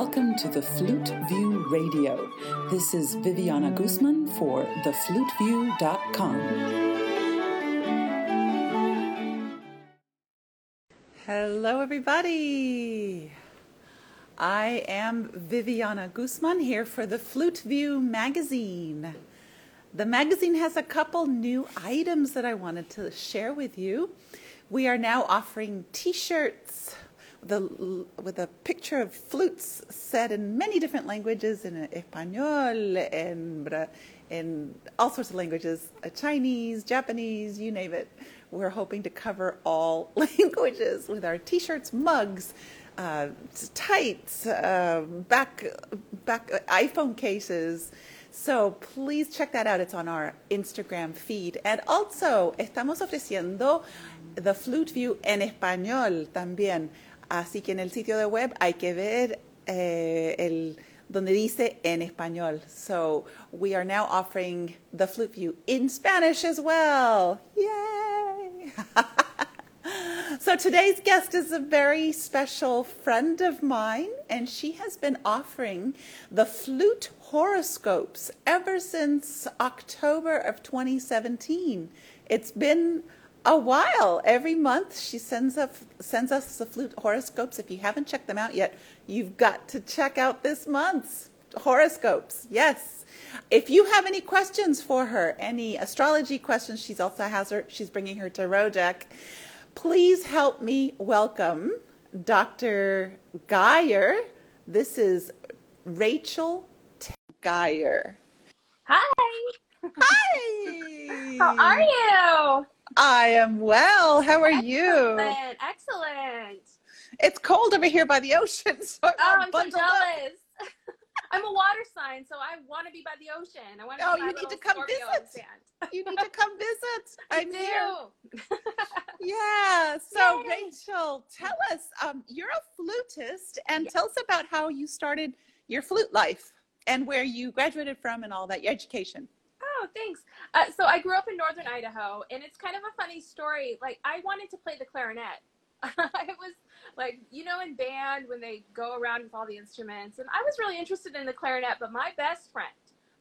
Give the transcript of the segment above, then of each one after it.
welcome to the Flute View Radio. This is Viviana Guzman for thefluteview.com. Hello, everybody. I am Viviana Guzman here for the Flute View magazine. The magazine has a couple new items that I wanted to share with you. We are now offering t shirts the, with a picture of flutes said in many different languages, in Espanol, in, in all sorts of languages, uh, Chinese, Japanese, you name it. We're hoping to cover all languages with our t-shirts, mugs, uh, tights, uh, back, back iPhone cases. So please check that out. It's on our Instagram feed. And also, estamos ofreciendo the Flute View en español también. Así que en el sitio de web hay que ver eh, el donde dice en español. So we are now offering the Flute View in Spanish as well. Yay! so today's guest is a very special friend of mine, and she has been offering the flute horoscopes ever since October of 2017. It's been a while. Every month she sends us sends us the flute horoscopes. If you haven't checked them out yet, you've got to check out this month's horoscopes. Yes. If you have any questions for her, any astrology questions, she's also has her. She's bringing her tarot deck. Please help me welcome Dr. Geier. This is Rachel Geier. Hi. Hi. How are you? I am well. How are you? Excellent. Excellent. It's cold over here by the ocean, so I'm, Oh, I'm so up. jealous. I'm a water sign, so I want to be by the ocean. I want to Oh, you need to come Scorpio visit. You need to come visit. I I'm here. do. Yeah. So, Yay. Rachel, tell us. Um, you're a flutist, and Yeah. tell us about how you started your flute life and where you graduated from and all that. Your education. Oh, thanks. Uh, so I grew up in northern Idaho, and it's kind of a funny story. Like I wanted to play the clarinet. I was like, you know, in band when they go around with all the instruments, and I was really interested in the clarinet. But my best friend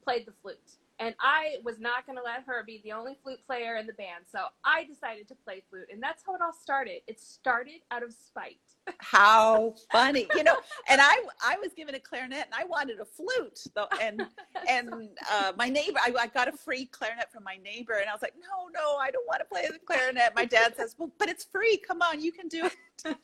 played the flute, and I was not going to let her be the only flute player in the band. So I decided to play flute, and that's how it all started. It started out of spite. How funny, you know. And I, I was given a clarinet, and I wanted a flute, though. And and uh, my neighbor, I, I got a free clarinet from my neighbor, and I was like, no, no, I don't want to play the clarinet. My dad says, well, but it's free. Come on, you can do it.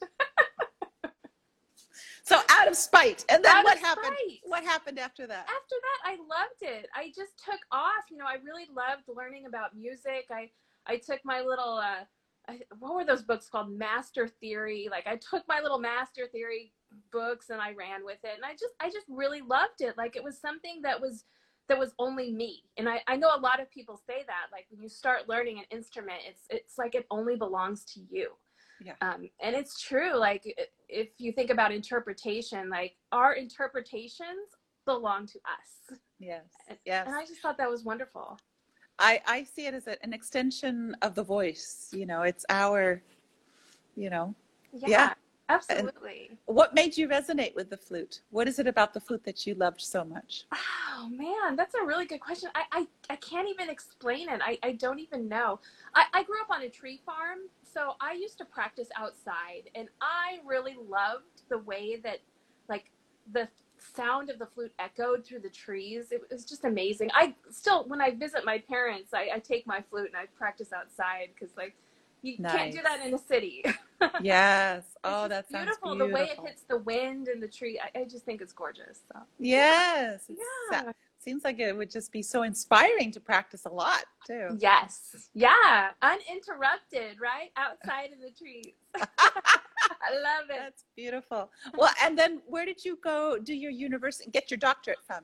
so out of spite, and then Out what happened? spite. What happened after that? after that i loved it. I just took off. You know i really loved learning about music. I i took my little uh I, what were those books called? Master theory. Like i took my little master theory books and i ran with it. And i just i just really loved it. Like it was something that was that was only me. And i i know a lot of people say that. Like when you start learning an instrument it's it's like it only belongs to you Yeah. um, and it's true like if you think about interpretation like our interpretations belong to us Yes, and, yes. and I just thought that was wonderful. I, I see it as a, an extension of the voice. You know, it's our, you know, Yeah, Yeah. absolutely. what made you resonate with the flute? What is it about the flute that you loved so much? Oh man, that's a really good question. I, I, I can't even explain it. I, I don't even know. I, I grew up on a tree farm, so I used to practice outside, and I really loved the way that, like, the sound of the flute echoed through the trees. It was just amazing. I still, when I visit my parents, I, I take my flute and I practice outside because, like, you can't do that in a city. Yes. Oh, just that sounds beautiful. beautiful. The way it hits the wind and the tree, I, I just think it's gorgeous. So. Yes. It's Yeah. Seems like it would just be so inspiring to practice a lot too. Yes. Yeah. Uninterrupted, right? Outside in the trees. I love it. That's beautiful. Well, and then where did you go do your university get your doctorate from?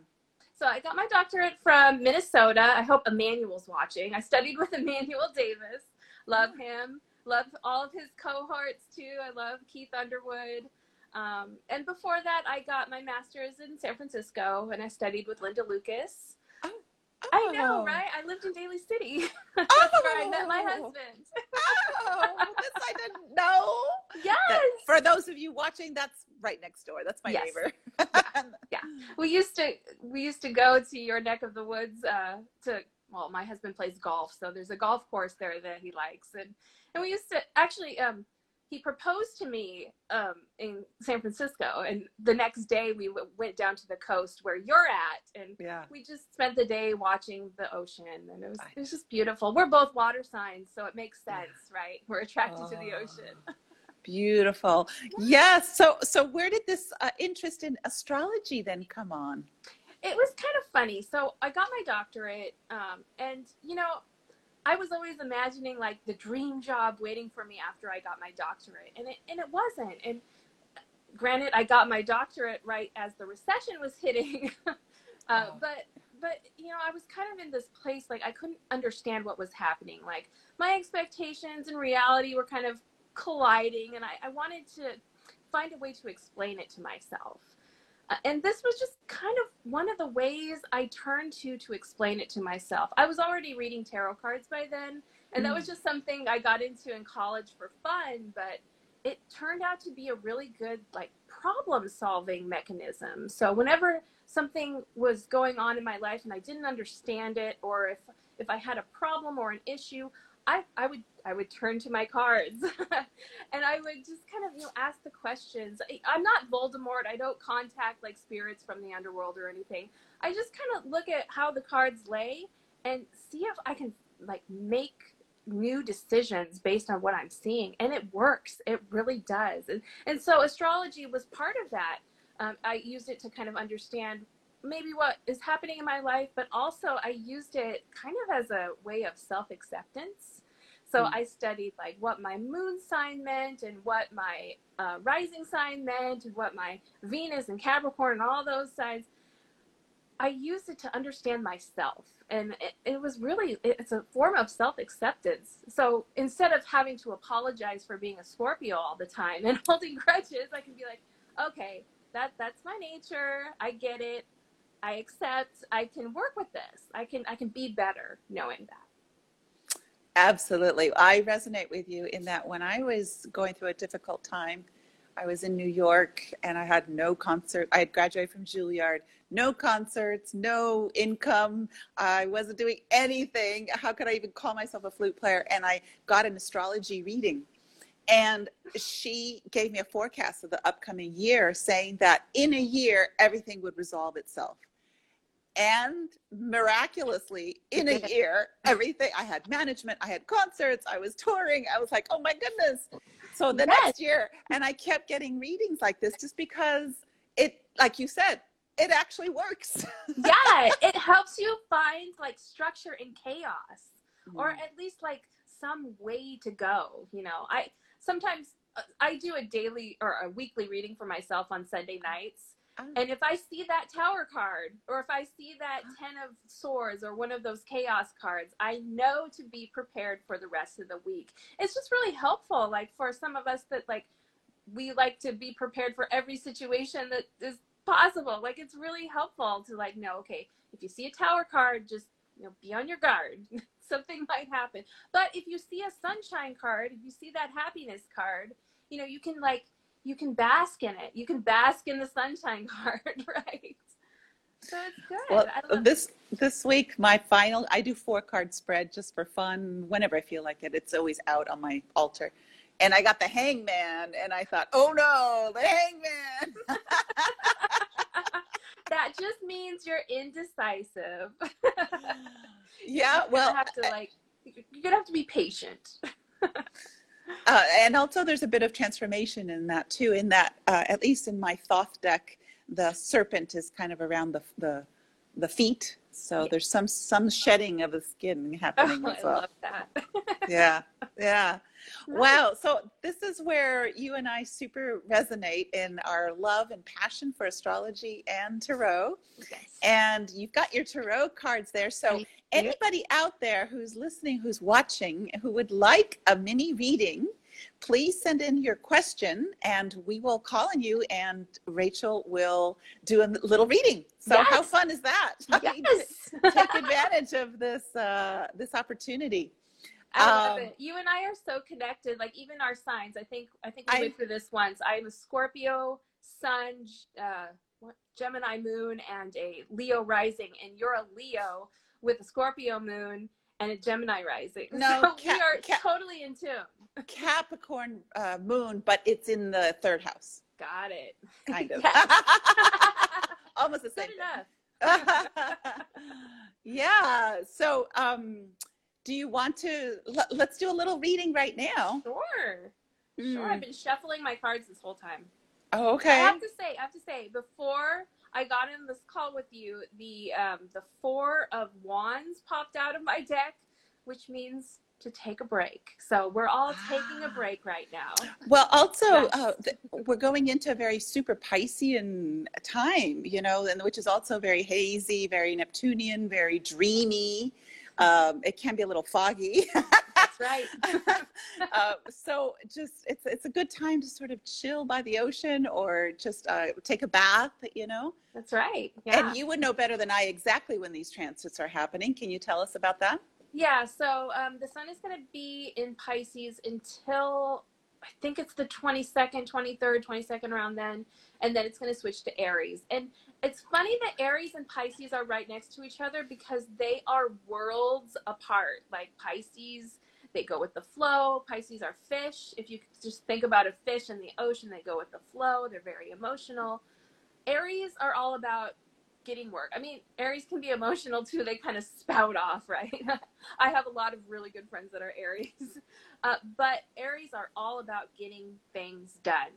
So I got my doctorate from Minnesota. I hope Immanuel's watching. I studied with Immanuel Davis. Love him. Love all of his cohorts too. I love Keith Underwood. Um, and before that, I got my master's in San Francisco and I studied with Linda Lukas. I know, Oh. right? I lived in Daly City. That's where I met my Oh. husband. Oh, this I didn't know. Yes. That for those of you watching, that's right next door. That's my Yes. neighbor. we used to we used to go to your neck of the woods uh, to well my husband plays golf so there's a golf course there that he likes and and we used to actually um he proposed to me um in San Francisco and the next day we w- went down to the coast where you're at and yeah. we just spent the day watching the ocean and it was it was just beautiful we're both water signs so it makes sense right we're attracted to the Oh. ocean Beautiful. Yes. So, so where did this uh, interest in astrology then come on? it was kind of funny. So I got my doctorate, um, and you know, I was always imagining like the dream job waiting for me after I got my doctorate, and it and it wasn't. And granted, I got my doctorate right as the recession was hitting, uh, Oh. but but you know, I was kind of in this place like I couldn't understand what was happening. Like my expectations and reality were kind of colliding, and I, I wanted to find a way to explain it to myself. Uh, and this was just kind of one of the ways I turned to to explain it to myself. I was already reading tarot cards by then, and that was just something I got into in college for fun, but it turned out to be a really good like problem solving mechanism. So whenever something was going on in my life and I didn't understand it or if if I had a problem or an issue, I, I would I would turn to my cards and I would just kind of you know ask the questions. I, I'm not Voldemort. I don't contact like spirits from the underworld or anything. I just kind of look at how the cards lay and see if I can like make new decisions based on what I'm seeing, and it works. It really does. And, and so astrology was part of that. Um, I used it to kind of understand maybe what is happening in my life, but also I used it kind of as a way of self acceptance. So Mm. I studied like what my moon sign meant and what my uh, rising sign meant and what my Venus and Capricorn and all those signs. I used it to understand myself. And it, it was really, it's a form of self acceptance. So instead of having to apologize for being a Scorpio all the time and holding grudges, I can be like, okay, that, that's my nature. I get it. I accept. I can work with this. I can, I can be better knowing that. Absolutely. I resonate with you in that when I was going through a difficult time, I was in New York and I had no concert. I had graduated from Juilliard, no concerts, no income. I wasn't doing anything. How could I even call myself a flute player? And I got an astrology reading. And she gave me a forecast of the upcoming year saying that in a year, everything would resolve itself. And miraculously, in a year, everything I had management, I had concerts, I was touring. I was like, oh my goodness. So the Yes. next year, and I kept getting readings like this just because it, like you said, it actually works. yeah, it helps you find like structure in chaos. or at least like some way to go you know i sometimes uh, i do a daily or a weekly reading for myself on sunday nights Ah. and if i see that tower card or if i see that 10 of swords or one of those chaos cards i know to be prepared for the rest of the week. It's just really helpful like for some of us that like we like to be prepared for every situation that is possible. Like it's really helpful to like know okay if you see a tower card just you know be on your guard. Something might happen. But if you see a sunshine card if you see that happiness card you know you can like you can bask in it you can bask in the sunshine card right so it's good Well, this this week, my final, I do four card spread just for fun, whenever I feel like it. It's always out on my altar. And I got the hangman, and I thought, oh no, the hangman. that just means you're indecisive yeah, well, have to like you're gonna have to be patient uh, and also there's a bit of transformation in that too, in that, uh, at least in my Thoth deck, the serpent is kind of around the, the, the feet. So Yeah. there's some, some shedding of the skin happening oh, as i well. love that yeah yeah Nice. wow. So this is where you and i super resonate in our love and passion for astrology and tarot. Yes. and you've got your tarot cards there. So anybody out there who's listening who's watching who would like a mini reading please send in your question and we will call on you and rachel will do a little reading. So how fun is that? Yes. take advantage of this uh, this opportunity. I love Um, it. You and I are so connected. Like even our signs. I think I think we I- went through this once. I'm a Scorpio Sun, uh, what, Gemini Moon, and a Leo rising, and you're a Leo with a Scorpio Moon and a Gemini rising. No, so Ca- we are Ca- totally in tune. Capricorn uh, moon, but it's in the third house, Got it. kind of. Almost the same. Good enough. yeah. So, um, do you want to? Let, let's do a little reading right now. Sure. Sure. Mm. I've been shuffling my cards this whole time. Oh, I have to say, I have to say, before I got in this call with you, the um, the four of wands popped out of my deck, which means to take a break. So we're all taking a Ah. break right now. Well, also, Yes. uh, th- we're going into a very super Piscean time, you know, and which is also very hazy, very Neptunian, very dreamy. Um, it can be a little foggy. That's right. uh, so just it's it's a good time to sort of chill by the ocean or just uh, take a bath, you know. That's right. Yeah. And you would know better than I exactly when these transits are happening. Can you tell us about that? Yeah, so um, the sun is going to be in Pisces until I think it's the 22nd, 23rd, 22nd around then, and then it's going to switch to Aries. And it's funny that Aries and Pisces are right next to each other because they are worlds apart. Like Pisces, they go with the flow. Pisces are fish. If you just think about a fish in the ocean, they go with the flow. They're very emotional. Aries are all about getting work. I mean, Aries can be emotional too. They kind of spout off, right? I have a lot of really good friends that are Aries. Uh, but Aries are all about getting things done.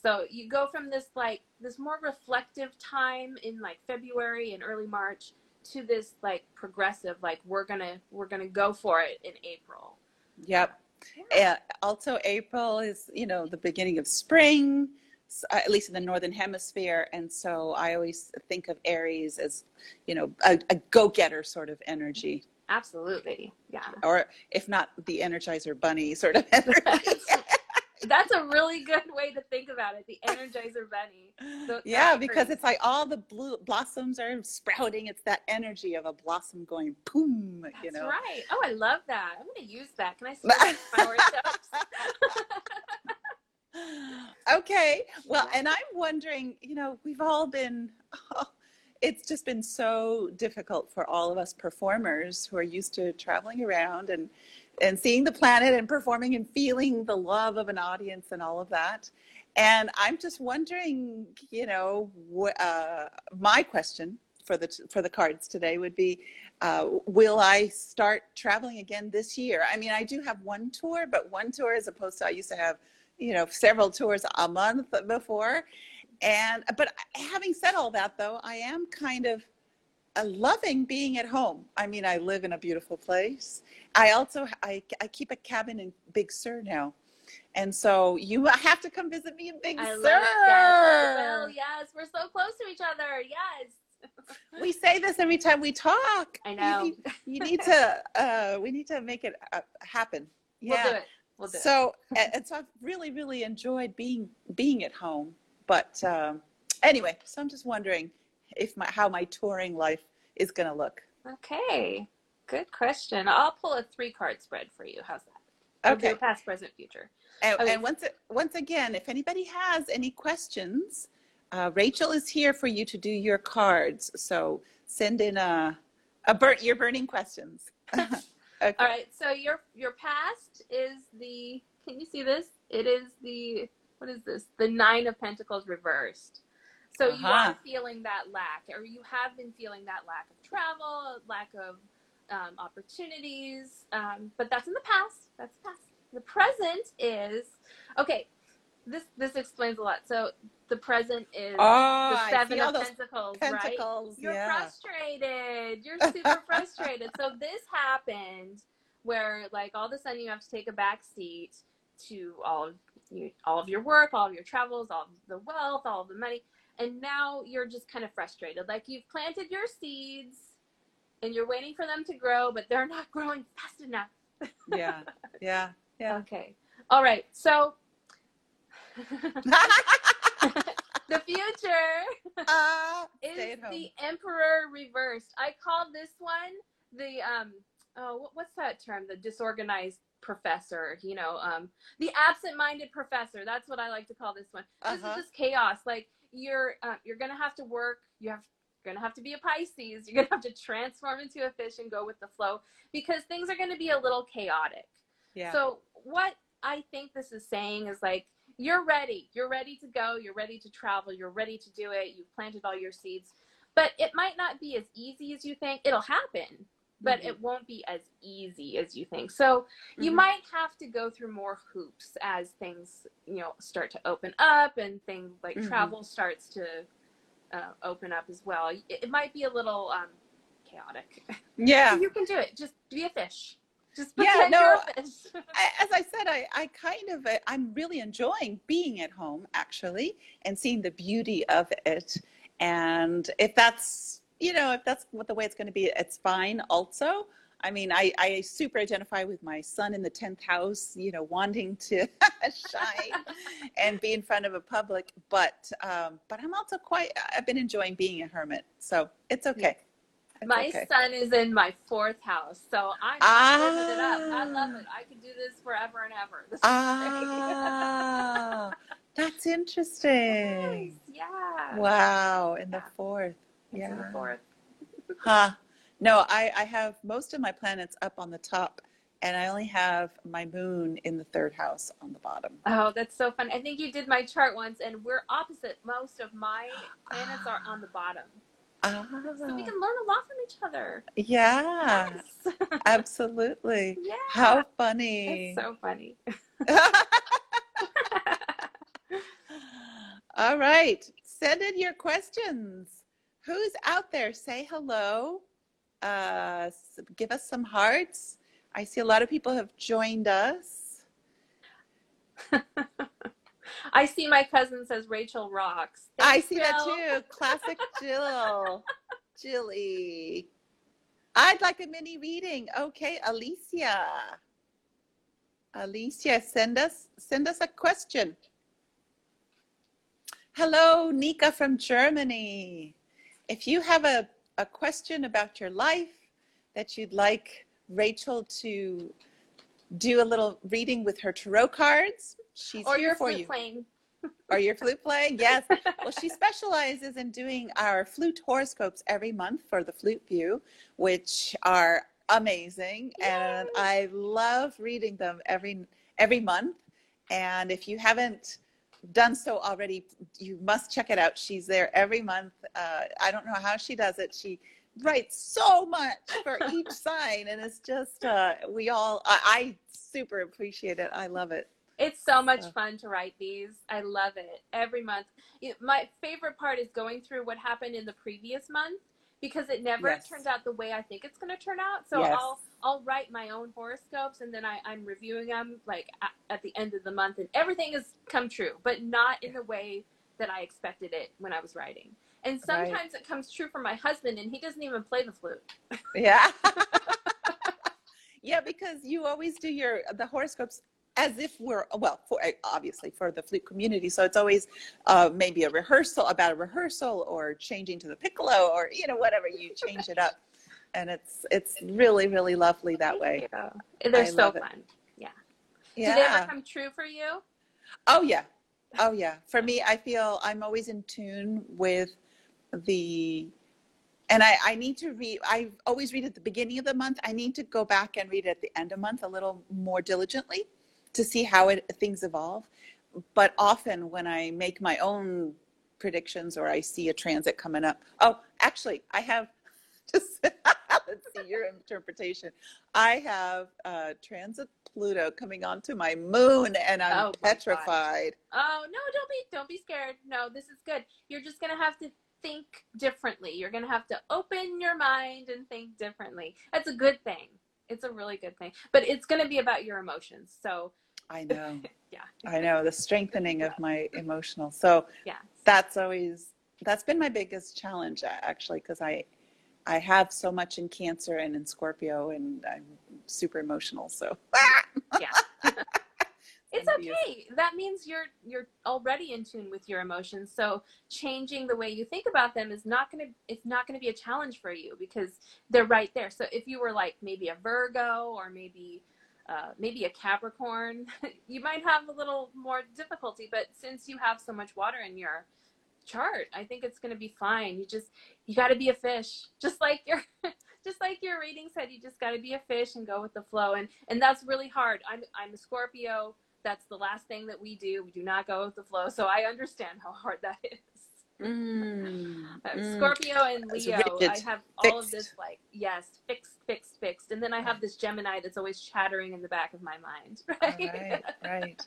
So you go from this like this more reflective time in like February and early March to this like progressive like we're going to we're going to go for it in April. Yep. Uh, also, April is, you know, the beginning of spring, uh, at least in the northern hemisphere. And so I always think of Aries as, you know, a, a go-getter sort of energy, Absolutely. Yeah. or if not the Energizer Bunny sort of energy. That's a really good way to think about it. The Energizer Bunny. So yeah, because it's like all the blue blossoms are sprouting. It's that energy of a blossom going boom, you That's know. right. Oh, I love that. I'm going to use that. Can I it my okay. Well, and I'm wondering, you know, we've all been, it's just been so difficult for all of us performers who are used to traveling around and, and seeing the planet and performing and feeling the love of an audience and all of that. And I'm just wondering, you know, uh, my question for the for the cards today would be, uh, will I start traveling again this year? I mean, I do have one tour, but one tour as opposed to I used to have, you know, several tours a month before. And but having said all that, though, I am kind of loving being at home. I mean, I live in a beautiful place. I also I, I keep a cabin in Big Sur now, and so you have to come visit me in Big I Sur. Well, yes, we're so close to each other. Yes. We say this every time we talk. I You know. need, you need to. Uh, we need to make it uh, happen. Yeah. We'll do it. We'll do so and, and so I've really really enjoyed being being at home. But um, anyway, so I'm just wondering if my how my touring life is going to look. Okay. Good question. I'll pull a three card spread for you. How's that? Okay. past, present, future. And, Okay. and once once again, if anybody has any questions, uh, Rachel is here for you to do your cards. So send in a a burn your burning questions. okay. All right. So your your past is the. Can you see this? It is the. What is this? The nine of pentacles reversed. So you Uh-huh. are feeling that lack, or you have been feeling that lack of travel, lack of um, opportunities. Um, but that's in the past. That's the past. The present is okay. This this explains a lot. So the present is Oh, the seven of those pentacles, right? You're yeah. frustrated. You're super frustrated. So this happened where like all of a sudden you have to take a back seat to all of you, all of your work, all of your travels, all of the wealth, all of the money, and now you're just kind of frustrated. Like you've planted your seeds and you're waiting for them to grow, but they're not growing fast enough. yeah. Yeah. Yeah. Okay. All right. So the future uh, is stay at home. the Emperor reversed. I call this one the um oh, what's that term? The disorganized professor, you know, um, the absent-minded professor. That's what I like to call this one. This Uh-huh. is just chaos. Like you're, uh, you're gonna have to work. You have, you're gonna have to be a Pisces. You're gonna have to transform into a fish and go with the flow because things are gonna be a little chaotic. Yeah. So what I think this is saying is like you're ready. You're ready to go. You're ready to travel. You're ready to do it. You've planted all your seeds. But it might not be as easy as you think. It'll happen, but Mhm. it won't be as easy as you think. So you Mhm. might have to go through more hoops as things, you know, start to open up and things like Mhm. travel starts to uh, open up as well. It, it might be a little um, chaotic. yeah. you can do it. Just be a fish. Just Yeah, no, you're a fish. I, as I said, I, I kind of, uh, I'm really enjoying being at home actually and seeing the beauty of it. And if that's, you know, if that's what the way it's going to be, it's fine also. I mean, I, I super identify with my sun in the 10th house, you know, wanting to shine and be in front of a public. But, um, but I'm also quite, I've been enjoying being a hermit. So it's okay. It's My okay. sun is in my fourth house, so I'm, living it up. I love it. I could do this forever and ever. This Ah, that's interesting. Yes, yeah. Wow, in the fourth. It's in the Yeah. fourth. Huh. No, I, I have most of my planets up on the top, and I only have my moon in the third house on the bottom. Oh, that's so fun. I think you did my chart once, and we're opposite. Most of my planets are on the bottom. Ah, So we can learn a lot from each other. yeah, Yes. absolutely. yeah. How funny. That's so funny. All right. Send in your questions. Who's out there? Say hello. Uh, give us some hearts. I see a lot of people have joined us. I see my cousin says Rachel rocks. I Thanks, see that too. Classic Jill. Jilly. I'd like a mini reading. Okay, Alicia. Alicia, send us send us a question. Hello, Nika from Germany. If you have a, a question about your life that you'd like Rachel to do a little reading with her tarot cards, she's Or here your for flute you. playing. Or your flute playing? Yes. Well, she specializes in doing our flute horoscopes every month for the Flute View, which are amazing, and I love reading them every every month. And if you haven't done so already, you must check it out. She's there every month. Uh, I don't know how she does it. She writes so much for each sign, and it's just uh, we all. I, I super appreciate it. I love it. It's so much So- fun to write these. I love it every month. My favorite part is going through what happened in the previous month because it never Yes. turns out the way I think it's going to turn out. So Yes. I'll I'll write my own horoscopes and then I, I'm reviewing them like at, at the end of the month and everything has come true, but not in the way that I expected it when I was writing. And Right. sometimes it comes true for my husband and he doesn't even play the flute. Yeah. yeah, because you always do your the horoscopes as if we're well, for obviously for the flute community. So it's always uh, maybe a rehearsal about a rehearsal or changing to the piccolo or you know whatever you change it up, and it's it's really really lovely that way. Yeah. They're I so it. fun. Yeah. Do they ever come true for you? Oh yeah. Oh yeah. For me, I feel I'm always in tune with the and I, I need to read I always read at the beginning of the month. I need to go back and read at the end of month a little more diligently to see how it things evolve. But often when I make my own predictions or I see a transit coming up. Oh, actually I have just let's see your interpretation. I have uh transit Pluto coming onto my moon and I'm Oh, petrified. Oh no, don't be don't be scared. No, this is good. You're just gonna have to think differently. You're gonna have to open your mind and think differently. That's a good thing. It's a really good thing. But it's gonna be about your emotions. So I know. yeah. I know the strengthening of my emotional. So Yeah. that's always that's been my biggest challenge actually because I I have so much in Cancer and in Scorpio and I'm super emotional. So Yeah. it's okay that means you're you're already in tune with your emotions so changing the way you think about them is not going to it's not to be a challenge for you because they're right there so if you were like maybe a virgo or maybe uh, maybe a capricorn you might have a little more difficulty but since you have so much water in your chart. I think it's going to be fine. You just you got to be a fish. Just like your just like your reading said you just got to be a fish and go with the flow. And and that's really hard. I'm i'm a scorpio. That's the last thing that we do. We do not go with the flow. So i understand how hard that is. Mm, mm. Scorpio and Leo, rigid, I have all of this like yes, fixed, fixed, fixed, and then I have this Gemini that's always chattering in the back of my mind. All Right? right, right.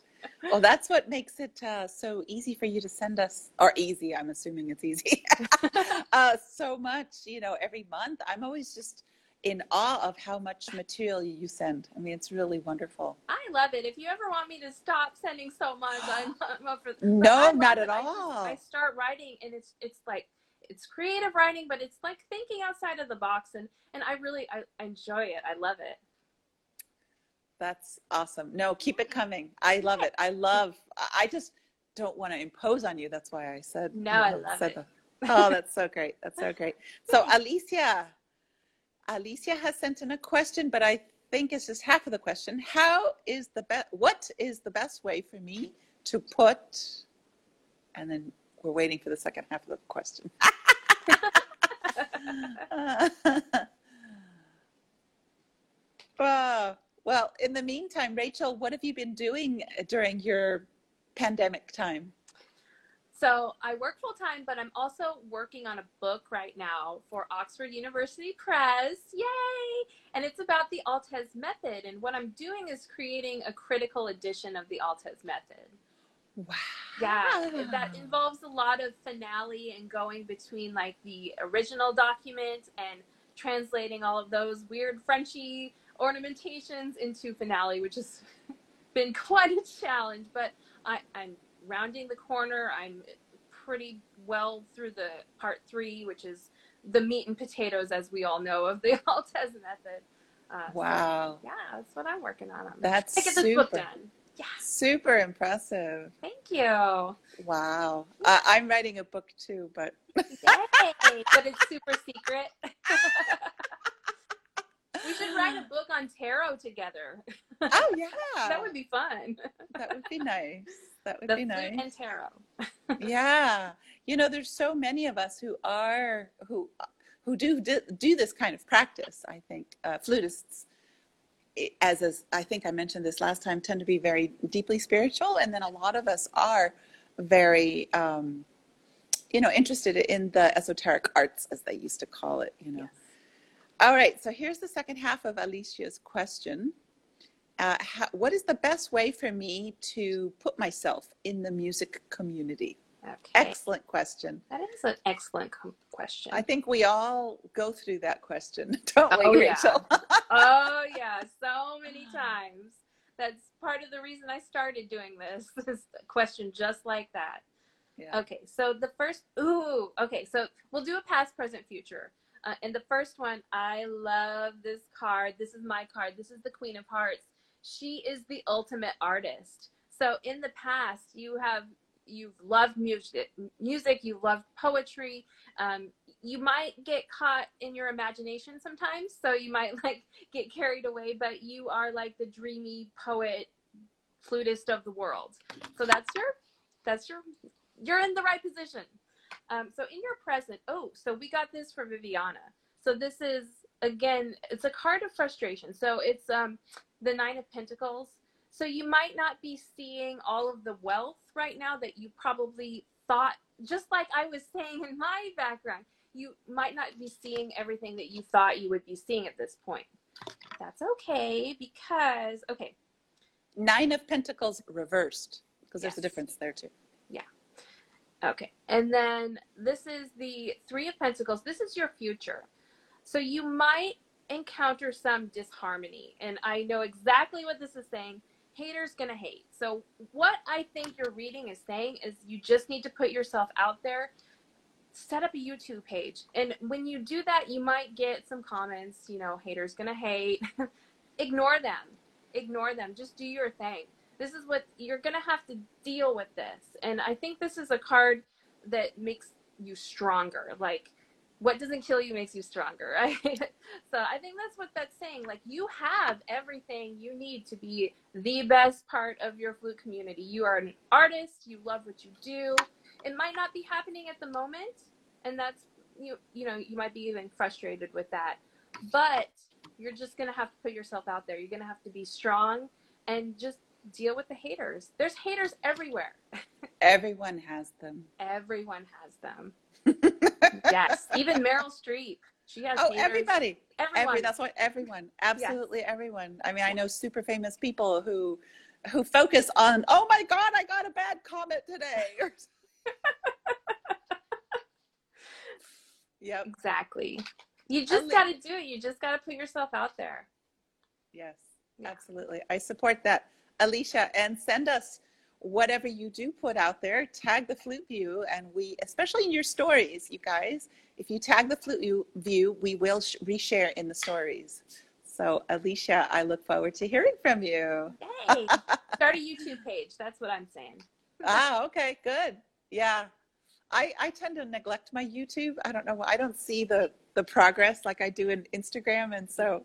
Well, that's what makes it uh, so easy for you to send us, or easy. I'm assuming it's easy. uh, so much, you know, every month. I'm always just in awe of how much material you send. I mean, it's really wonderful. I love it. If you ever want me to stop sending so much, I'm, I'm up for. No, not it. at I just- all. I start writing, and it's it's like it's creative writing, but it's like thinking outside of the box, and and I really I, I enjoy it. I love it. That's awesome. No, keep it coming. I love it. I love. I I just don't want to impose on you. That's why I said. No, I love said it. that. Oh, that's so great. That's so great. So, Alicia, Alicia has sent in a question, but I think it's just half of the question. How is the best? What is the best way for me to put? And then we're waiting for the second half of the question. Uh, well, in the meantime, Rachel, what have you been doing uh, during your pandemic time? So I work full time, but I'm also working on a book right now for Oxford University Press. Yay! And it's about the Altès method. And what I'm doing is creating a critical edition of the Altès method. Wow. Yeah, that involves a lot of finale and going between like the original document and translating all of those weird Frenchy ornamentations into finale, which has been quite a challenge. But I, I'm rounding the corner. I'm pretty well through the part three, which is the meat and potatoes, as we all know, of the Altès method. Uh, so, Wow. yeah, that's what I'm working on. I'm That's get this book super. done. Yeah, Super impressive. thank you. Wow. Uh, I'm writing a book too, but Yay! but it's super secret. we should write a book on tarot together. oh yeah, that would be fun. that would be nice. That would The be nice. and tarot. yeah you know there's so many of us who are who who do do, do this kind of practice i think uh, flutists as as i think i mentioned this last time tend to be very deeply spiritual and then a lot of us are very um, you know interested in the esoteric arts as they used to call it you know Yes. All right so here's the second half of alicia's question uh, how, what is the best way for me to put myself in the music community Okay. Excellent question. That is an excellent com- question. I think we all go through that question, don't we, Oh, yeah. Rachel? oh yeah, so many times. That's part of the reason I started doing this. This question just like that. yeah. Okay, so the first, ooh, okay, so we'll do a past, present, future. Uh, and the first one, I love this card. This is my card. This is the Queen of Hearts. She is the ultimate artist. So in the past, you have you've loved music, music. You've loved poetry. Um, you might get caught in your imagination sometimes, so you might like get carried away. But you are like the dreamy poet, flutist of the world. So that's your that's your you're in the right position. Um, so in your present, oh, so we got this for Viviana. So this is again, it's a card of frustration. So it's um, the Nine of Pentacles. So you might not be seeing all of the wealth right now that you probably thought. Just like I was saying in my background, you might not be seeing everything that you thought you would be seeing at this point. That's okay because okay, Nine of Pentacles reversed, because there's a difference there too. Okay. And then this is the Three of Pentacles. This is your future. So you might encounter some disharmony. And I know exactly what this is saying. Haters gonna hate. So what I think your reading is saying is you just need to put yourself out there. Set up a YouTube page. And when you do that, you might get some comments, you know, haters gonna hate. Ignore them. Ignore them. Just do your thing. This is what you're going to have to deal with this. And I think this is a card that makes you stronger. Like, what doesn't kill you makes you stronger, right? so I think that's what that's saying. Like, you have everything you need to be the best part of your flute community. You are an artist, you love what you do. It might not be happening at the moment, and that's you you know, you might be even frustrated with that. But you're just to have to put yourself out there. You're to have to be strong and just deal with the haters. There's haters everywhere. Everyone has them. Everyone has them. yes, even Meryl Streep. She has. Oh, haters. everybody. Everyone. Every, that's what everyone. Absolutely everyone. I mean, I know super famous people who who focus on, oh my God, I got a bad comment today. yep. Exactly. You just got to do it. You just got to put yourself out there. Yes, Yeah. absolutely. I support that. Alicia, and send us whatever you do put out there. Tag the Flute View, and we, especially in your stories, you guys, if you tag the Flute View- we will sh- reshare in the stories. So, Alicia, I look forward to hearing from you. Hey, start a YouTube page. That's what I'm saying. ah, okay, good. Yeah. I, I tend to neglect my YouTube. I don't know. I don't see the, the progress like I do in Instagram. And so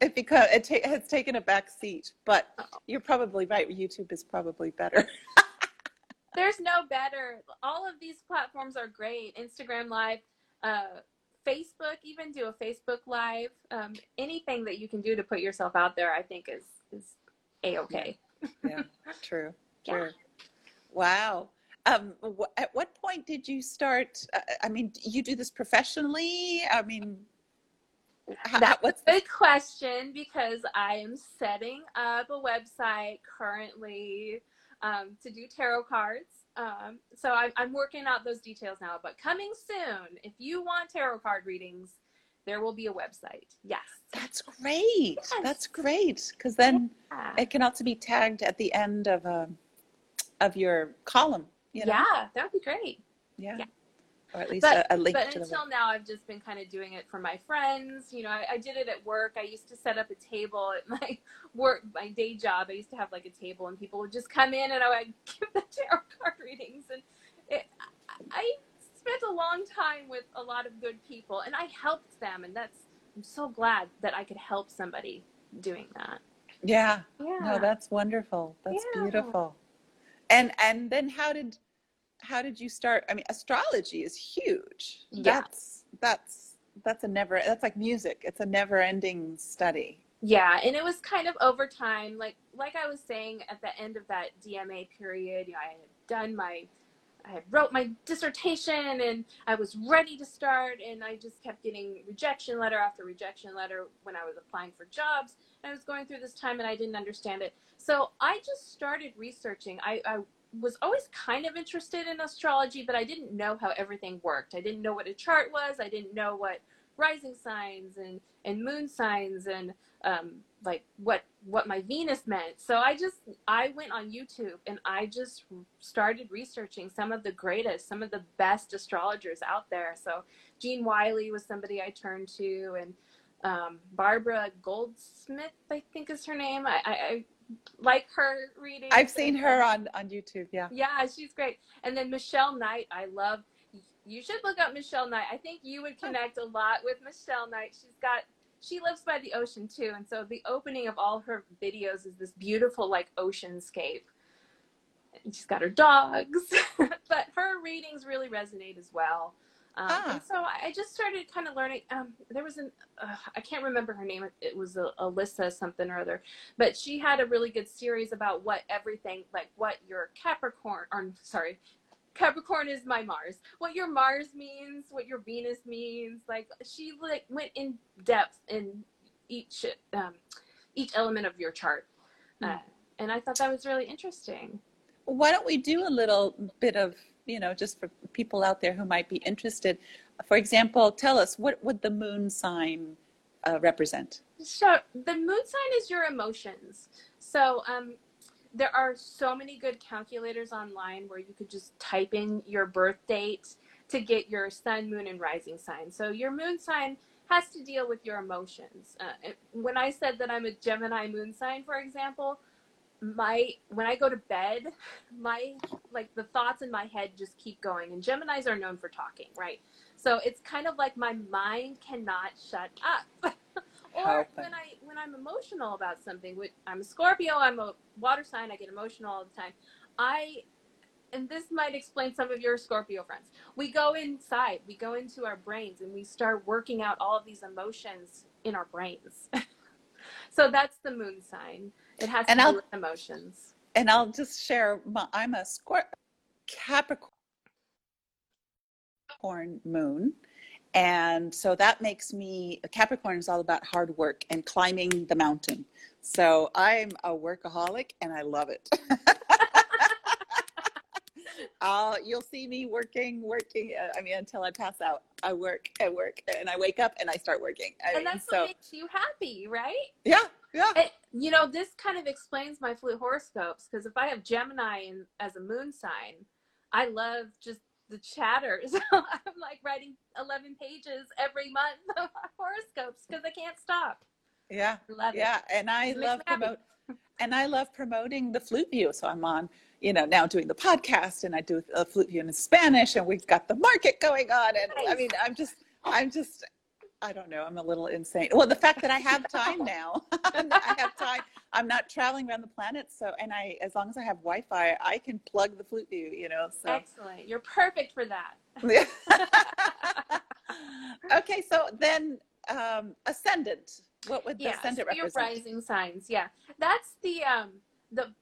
it because it ta- has taken a back seat. But you're probably right. YouTube is probably better. There's no better. All of these platforms are great. Instagram Live, uh, Facebook, even do a Facebook Live. Um, anything that you can do to put yourself out there, I think is is a okay. yeah, true. Yeah. True. Wow. Um, at what point did you start? Uh, I mean, you do this professionally? I mean, how, was a good question because I am setting up a website currently um, to do tarot cards. Um, so I'm, I'm working out those details now, but coming soon, if you want tarot card readings, there will be a website. Yes. That's great. Yes. That's great because then Yeah. it can also be tagged at the end of a of your column. You know? Yeah, that would be great. yeah, Yeah. Or at least But- a, a link But to the. until now, I've just been kind of doing it for my friends. You know, I, I did it at work. I used to set up a table at my work, my day job. I used to have like a table, and people would just come in, and I would give the tarot card readings. And it, I- I spent a long time with a lot of good people, and I helped them, and that's. I'm so glad that I could help somebody doing that. Yeah. Yeah. No, that's wonderful. That's Yeah. beautiful. And and then how did how did you start? I mean, astrology is huge. Yeah. That's that's that's a never that's like music. It's a never ending study. Yeah, and it was kind of over time, like like I was saying at the end of that DMA period, you know, I had done my I had wrote my dissertation and I was ready to start and I just kept getting rejection letter after rejection letter when I was applying for jobs. I was going through this time and I didn't understand it. So I just started researching. I, I was always kind of interested in astrology, but I didn't know how everything worked. I didn't know what a chart was. I didn't know what rising signs and, and moon signs and um, like what what my Venus meant. So I just I went on YouTube and I just started researching some of the greatest, some of the best astrologers out there. So Jean Wiley was somebody I turned to, and um, Barbara Goldsmith, I think is her name. I, I like her reading. I've seen her on on YouTube. Yeah. Yeah, she's great. And then Michele Knight, I love. You should look up Michele Knight. I think you would oh. connect a lot with Michele Knight. She's got she lives by the ocean too, and so the opening of all her videos is this beautiful like oceanscape. And she's got her dogs, but her readings really resonate as well. Um, Ah. And so I just started kind of learning. Um, there was an uh, I can't remember her name. It was a, Alyssa something or other, but she had a really good series about what everything like what your Capricorn or sorry Capricorn is my Mars. What your Mars means, what your Venus means. Like she like went in depth in each um, each element of your chart, uh, Mm. and I thought that was really interesting. Why don't we do a little bit of you know just for people out there who might be interested? For example, tell us what would the moon sign uh, represent? So the moon sign is your emotions. So um, there are so many good calculators online where you could just type in your birth date to get your sun, moon, and rising sign. So your moon sign has to deal with your emotions. Uh, when I said that I'm a Gemini moon sign, for example, my when I go to bed, my like the thoughts in my head just keep going. And Geminis are known for talking, right? So it's kind of like my mind cannot shut up. or when I when I'm emotional about something, which I'm a Scorpio, I'm a water sign, I get emotional all the time. I and this might explain some of your Scorpio friends. We go inside, we go into our brains and we start working out all of these emotions in our brains. so that's the moon sign. It has and to I'll, do with emotions. And I'll just share my, I'm a Scorpio Capricorn moon. And so that makes me, Capricorn is all about hard work and climbing the mountain. So I'm a workaholic and I love it. uh, you'll see me working, working. Uh, I mean, until I pass out, I work, I work, and I wake up and I start working. I and mean, that's so, what makes you happy, right? Yeah, yeah. It, you know, this kind of explains my flute horoscopes because if I have Gemini in, as a moon sign, I love just the chatter. So I'm like writing 11 pages every month of horoscopes because I can't stop. Yeah. Love yeah. It. And I love promote and I love promoting the flute view. So I'm on, you know, now doing the podcast and I do a flute view in Spanish and we've got the market going on. And nice. I mean, I'm just, I'm just, I don't know. I'm a little insane. Well, the fact that I have time now, I have time. I'm not traveling around the planet, so and I, as long as I have Wi-Fi, I can plug the flute view. You know, so excellent. You're perfect for that. okay, so then um, ascendant. What would the yeah, ascendant represent? Your rising signs. Yeah, that's the um the.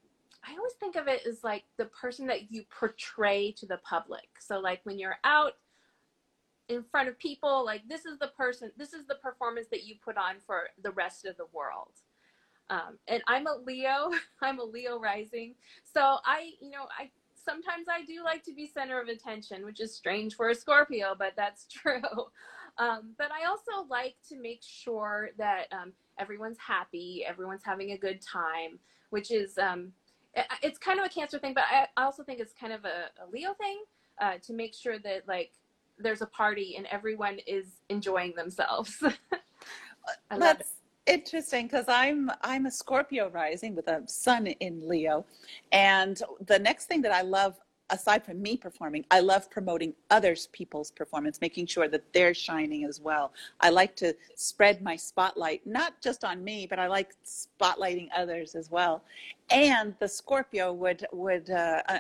I always think of it as like the person that you portray to the public. So like when you're out in front of people like this is the person this is the performance that you put on for the rest of the world. Um, and i'm a leo i'm a leo rising. So i you know i sometimes i do like to be center of attention which is strange for a scorpio but that's true. Um, but i also like to make sure that um, everyone's happy everyone's having a good time which is um, it, it's kind of a cancer thing but i also think it's kind of a, a leo thing uh, to make sure that like there's a party and everyone is enjoying themselves. That's interesting because I'm I'm a Scorpio rising with a sun in Leo, and the next thing that I love aside from me performing, I love promoting others people's performance, making sure that they're shining as well. I like to spread my spotlight, not just on me, but I like spotlighting others as well. And the Scorpio would would uh, uh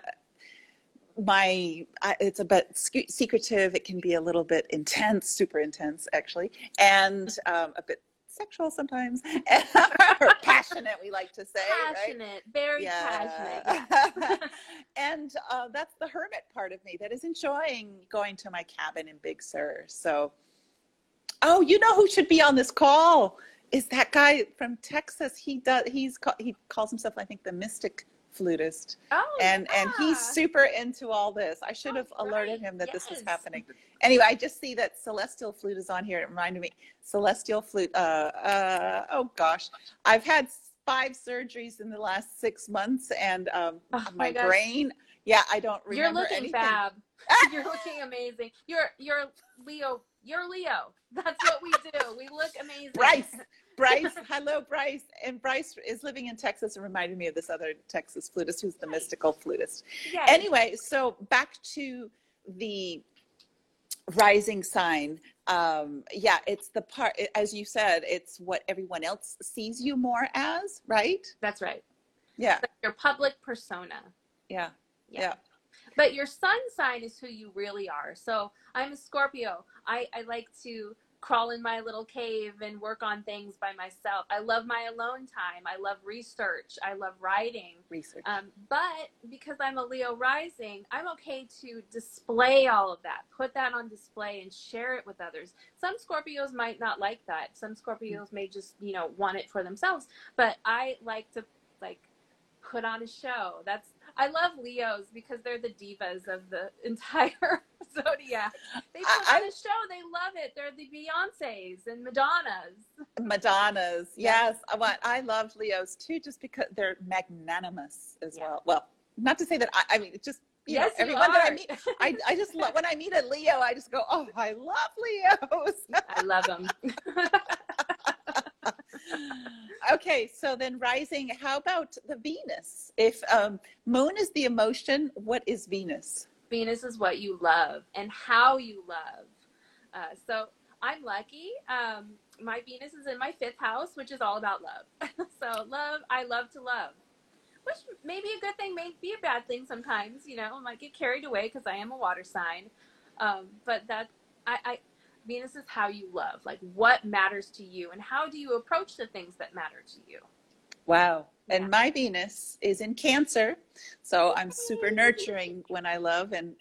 my it's a bit secretive it can be a little bit intense super intense actually and um, a bit sexual sometimes or passionate we like to say passionate right? very yeah. passionate and uh, that's the hermit part of me that is enjoying going to my cabin in big sur so oh you know who should be on this call is that guy from texas he does he's he calls himself i think the mystic flutist. Oh, and yeah. and he's super into all this. I should have oh, alerted him that yes. this was happening. Anyway, I just see that celestial flute is on here. It reminded me celestial flute. Uh, uh, oh gosh, I've had five surgeries in the last six months, and um, oh, my, my brain. Yeah, I don't remember You're looking anything. fab. You're looking amazing. You're you're Leo. You're Leo. That's what we do. We look amazing. Bryce. Bryce, hello, Bryce. And Bryce is living in Texas and reminded me of this other Texas flutist who's the mystical flutist. Yes. Anyway, so back to the rising sign. Um, yeah, it's the part, as you said, it's what everyone else sees you more as, right? That's right. Yeah. your public persona. Yeah. yeah. yeah. But your sun sign is who you really are. So I'm a Scorpio. I, I like to crawl in my little cave and work on things by myself. I love my alone time. I love research. I love writing. Research. Um, but because I'm a Leo rising, I'm okay to display all of that, put that on display and share it with others. Some Scorpios might not like that. Some Scorpios may just, you know, want it for themselves. But I like to like put on a show. That's I love Leos because they're the divas of the entire zodiac. They put I, on a show. They love it. They're the Beyonces and Madonnas. Madonnas, yes. Uh, I want. I love Leos too, just because they're magnanimous as yeah. well. Well, not to say that I. I mean, just you yes, know, everyone that I meet, I, I just love when I meet a Leo, I just go, oh, I love Leos. I love them. okay, so then rising, how about the Venus? If um, moon is the emotion, what is Venus? Venus is what you love and how you love. Uh, so I'm lucky. Um, my Venus is in my fifth house, which is all about love. so love, I love to love, which may be a good thing, may be a bad thing sometimes. You know, I might get carried away because I am a water sign. Um, but that I, I Venus is how you love, like what matters to you, and how do you approach the things that matter to you. Wow. And Yeah. my Venus is in Cancer. So I'm super nurturing when I love and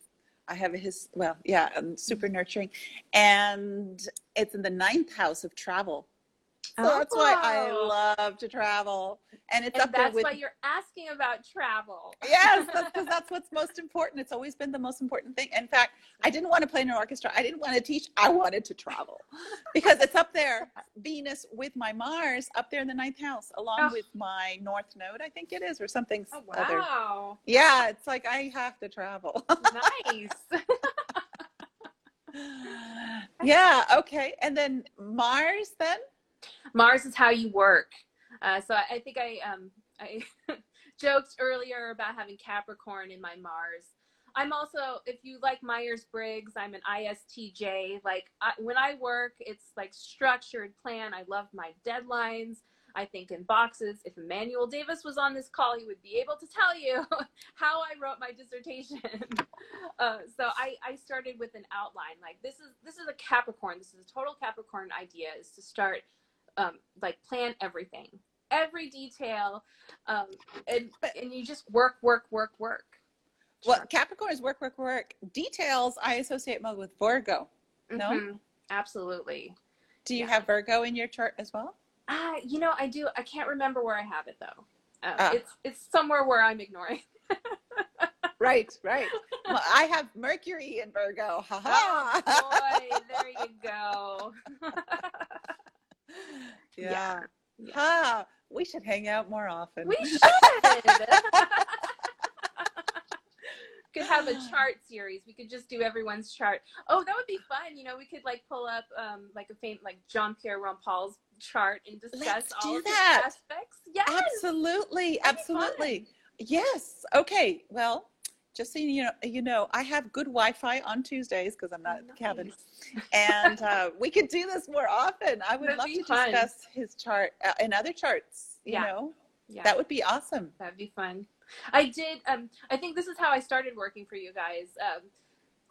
I have a his well, yeah, I'm super nurturing. And it's in the ninth house of travel. So that's why I Oh. love to travel. And it's And up there that's with why you're asking about travel. Yes, because that's what's most important. It's always been the most important thing. In fact, I didn't want to play in an orchestra. I didn't want to teach. I wanted to travel because it's up there, Venus with my Mars up there in the ninth house, along Oh. with my North Node, I think it is, or something Oh other. wow, Yeah, it's like I have to travel. nice. yeah, okay. And then Mars, then? Mars is how you work. Uh, so I, I think I um I joked earlier about having Capricorn in my Mars. I'm also, if you like Myers Briggs, I'm an ISTJ. Like I, when I work, it's like structured plan. I love my deadlines. I think in boxes. If Immanuel Davis was on this call, he would be able to tell you how I wrote my dissertation. uh, so I, I started with an outline. Like this is this is a Capricorn. This is a total Capricorn idea. Is to start um, like plan everything, every detail, um, and and you just work, work, work, work. Well, Capricorn is work, work, work. Details I associate more with Virgo. no? Mhm. absolutely. Do you Yeah. have Virgo in your chart as well? Ah, you know, I do. I can't remember where I have it though. Uh. It's it's somewhere where I'm ignoring. Right, right. well, I have Mercury in Virgo. Ha Oh, ha. boy, there you go. yeah. Yeah. Ha. We should hang out more often. We should. could have a chart series. We could just do everyone's chart. Oh, that would be fun. You know, we could like pull up um like a fame like Jean Pierre Rampal's chart and discuss Let's all of that. his aspects. Yes. Absolutely, absolutely. Yes. Okay. Well, just so you know, you know, I have good Wi-Fi on Tuesdays because I'm not at the cabin, and uh, we could do this more often. I would That'd love to fun. discuss his chart uh, and other charts. You Yeah. know, Yeah. that would be awesome. That'd be fun. I did. Um, I think this is how I started working for you guys. Um,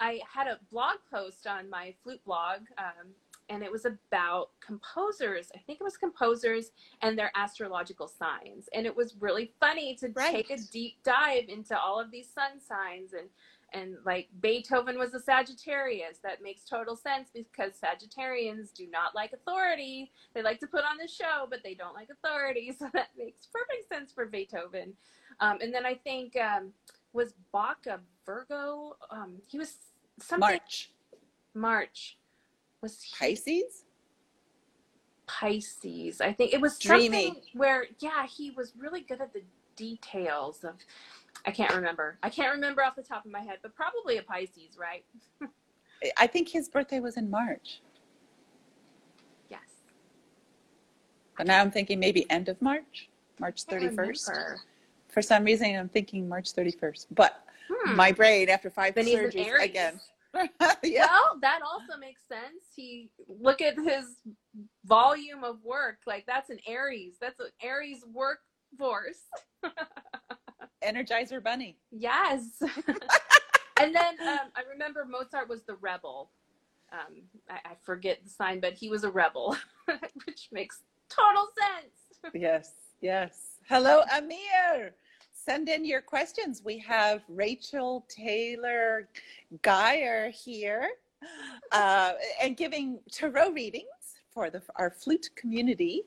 I had a blog post on my flute blog, um, and it was about composers. I think it was composers and their astrological signs, and it was really funny to Right. take a deep dive into all of these sun signs and. And like Beethoven was a Sagittarius. That makes total sense because Sagittarians do not like authority. They like to put on the show, but they don't like authority. So that makes perfect sense for Beethoven. Um, and then I think um, was Bach a Virgo? Um, he was something March, March. Was he Pisces. Pisces? I think it was Dreamy. something where yeah, he was really good at the details of. I can't remember. I can't remember off the top of my head, but probably a Pisces, right? I think his birthday was in March. Yes. But now I'm thinking maybe end of March, March 31st. For some reason, I'm thinking March 31st. But Hmm. my brain, after five Then surgeries again. yeah. Well, that also makes sense. He look at his volume of work. Like that's an Aries. That's an Aries workforce. Energizer Bunny. Yes. and then um, I remember Mozart was the rebel. Um, I, I forget the sign, but he was a rebel, which makes total sense. Yes, yes. Hello, Amir. Send in your questions. We have Rachel Taylor Geier here uh, and giving tarot readings for the, our flute community.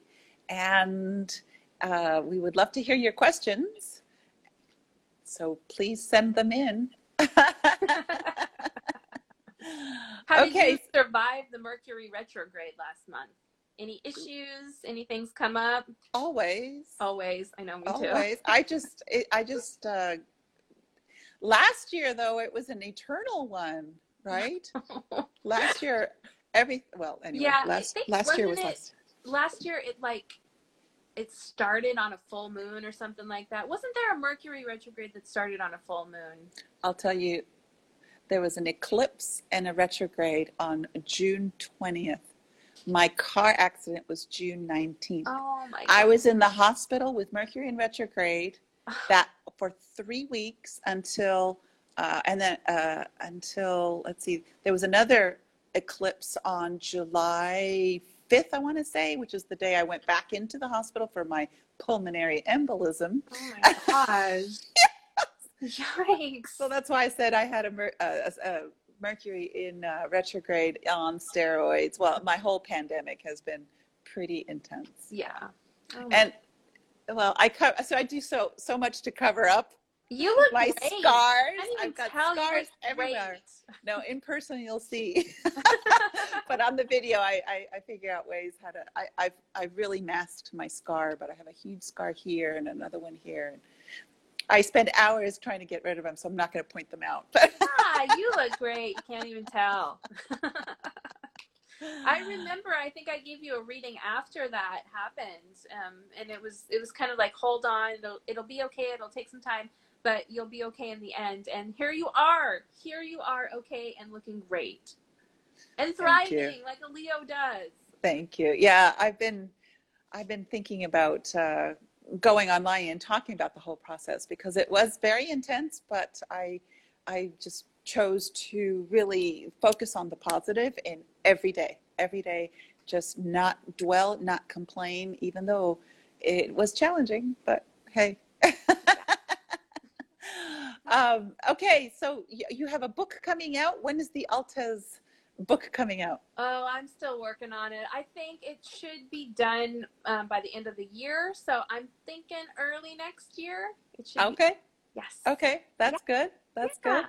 And uh, we would love to hear your questions. So please send them in. How did okay. you survive the Mercury retrograde last month? Any issues? Anything's come up? Always. Always. I know me too. Always. I just, it, I just, uh, last year though, it was an eternal one, right? last year, every, well, anyway, Yeah, last, think- last year was it- last. last year it like it started on a full moon or something like that. Wasn't there a Mercury retrograde that started on a full moon? I'll tell you, there was an eclipse and a retrograde on June 20th. My car accident was June 19th. Oh my I was in the hospital with Mercury in retrograde that for three weeks until, uh, and then uh, until, let's see, there was another eclipse on July 5th, I want to say, which is the day I went back into the hospital for my pulmonary embolism. Oh my gosh. Yikes. So that's why I said I had a, a, a, a Mercury in uh, retrograde on steroids. Well, my whole pandemic has been pretty intense. Yeah. Oh And well, I co- so I do so so much to cover up you look my great. scars. I've got scars everywhere. No, in person you'll see, but on the video I, I, I figure out ways how to. I, I've I've really masked my scar, but I have a huge scar here and another one here. And I spend hours trying to get rid of them, so I'm not going to point them out. But ah, you look great. You can't even tell. I remember. I think I gave you a reading after that happened, um, and it was it was kind of like, hold on, it'll it'll be okay. It'll take some time, but you'll be okay in the end. And here you are. Here you are, okay and looking great, and thriving like a Leo does. Thank you. Yeah, I've been I've been thinking about uh, going online and talking about the whole process because it was very intense, but I I just chose to really focus on the positive in every day, every day, just not dwell, not complain, even though it was challenging. But hey. um, okay, so you have a book coming out. When is the Altès book coming out? Oh, I'm still working on it. I think it should be done um, by the end of the year. So I'm thinking early next year. It should be. Okay. Yes. Okay, that's good. That's good.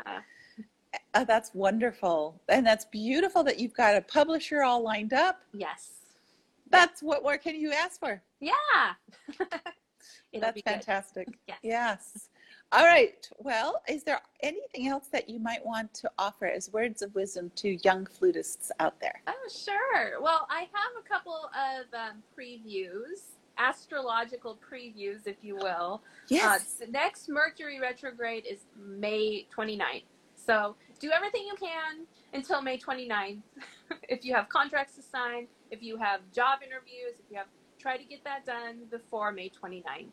Uh, that's wonderful. And that's beautiful that you've got a publisher all lined up. Yes. That's what more can you ask for? Yeah. That's fantastic. Yes. Yes. All right. Well, is there anything else that you might want to offer as words of wisdom to young flutists out there? Oh, sure. Well, I have a couple of um, previews, astrological previews, if you will. Uh, the next Mercury retrograde is May 29th. So do everything you can until May 29th. if you have contracts to sign, if you have job interviews, if you have, try to get that done before May 29th.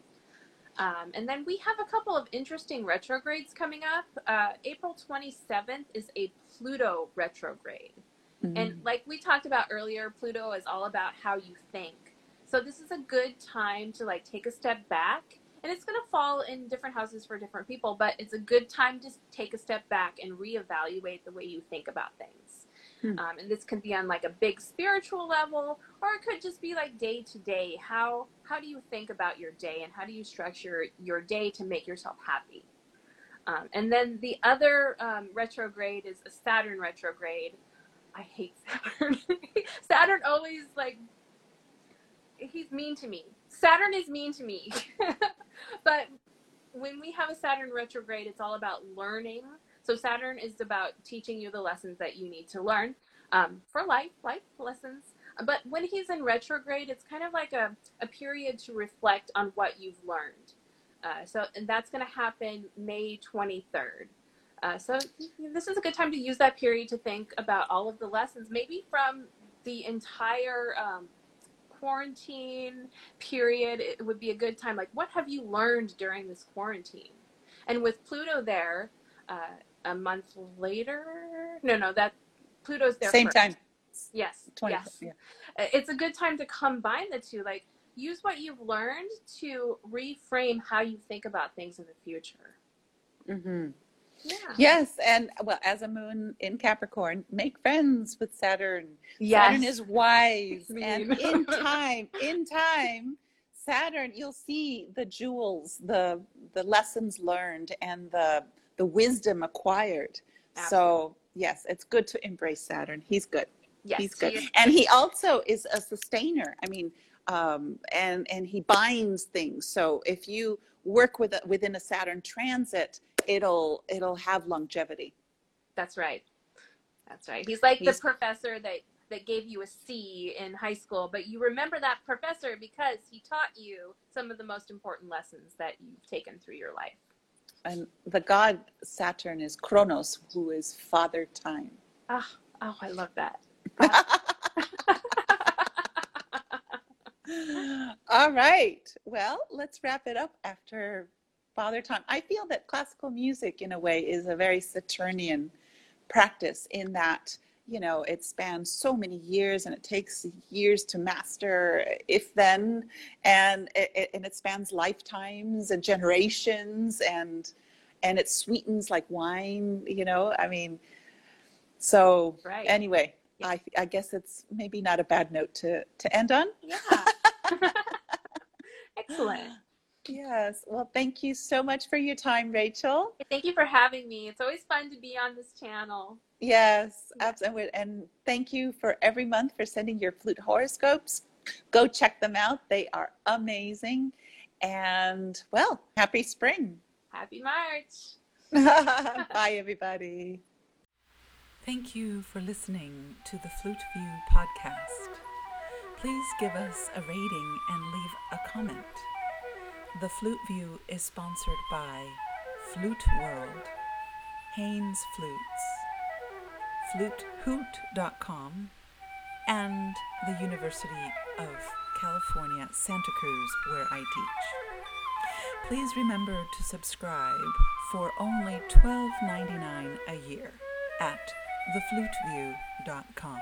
Um, and then we have a couple of interesting retrogrades coming up. Uh, April 27th is a Pluto retrograde. Mhm. And like we talked about earlier, Pluto is all about how you think. So this is a good time to like take a step back. And it's going to fall in different houses for different people, but it's a good time to take a step back and reevaluate the way you think about things. Hmm. Um, and this could be on like a big spiritual level, or it could just be like day to day. How how do you think about your day, and how do you structure your day to make yourself happy? Um, and then the other um, retrograde is a Saturn retrograde. I hate Saturn. Saturn always like he's mean to me. Saturn is mean to me. but when we have a Saturn retrograde, it's all about learning. So Saturn is about teaching you the lessons that you need to learn um, for life, life lessons. But when he's in retrograde, it's kind of like a, a period to reflect on what you've learned. Uh, so, and that's going to happen May 23rd. Uh, so, this is a good time to use that period to think about all of the lessons, maybe from the entire um, quarantine period. It would be a good time. Like, what have you learned during this quarantine? And with Pluto there, uh, a month later, no, no, that Pluto's there Same first. time. Yes, 20, yes. yeah. It's a good time to combine the two. Like, use what you've learned to reframe how you think about things in the future. Mm-hmm. Yeah. Yes, and well, as a moon in Capricorn, make friends with Saturn. Yes. Saturn is wise, and in time, in time, Saturn, you'll see the jewels, the the lessons learned, and the the wisdom acquired. So yes, it's good to embrace Saturn. He's good. yes. He's good, you're- and he also is a sustainer. I mean, um, and and he binds things. So if you work with a, within a Saturn transit, it'll it'll have longevity. That's right. That's right. He's like He's- the professor that that gave you a C in high school, but you remember that professor because he taught you some of the most important lessons that you've taken through your life. And the god Saturn is Kronos, who is father time. Oh, oh I love that. All right. Well, let's wrap it up after Father Time. I feel that classical music, in a way, is a very Saturnian practice in that, you know, it spans so many years and it takes years to master, if then, and it, and it spans lifetimes and generations and and it sweetens like wine, you know. I mean, so Right. anyway, Yeah. I I guess it's maybe not a bad note to to end on. Yeah. Excellent. Yes. Well, thank you so much for your time, Rachel. Thank you for having me. It's always fun to be on this channel. Yes, absolutely. And thank you for every month for sending your flute horoscopes. Go check them out. They are amazing. And well, happy spring. Happy March. Bye, everybody. Thank you for listening to the Flute View podcast. Please give us a rating and leave a comment. The Flute View is sponsored by Flute World, Haynes Flutes, FluteHoot.com, and the University of California, Santa Cruz, where I teach. Please remember to subscribe for only $12.99 a year at thefluteview.com.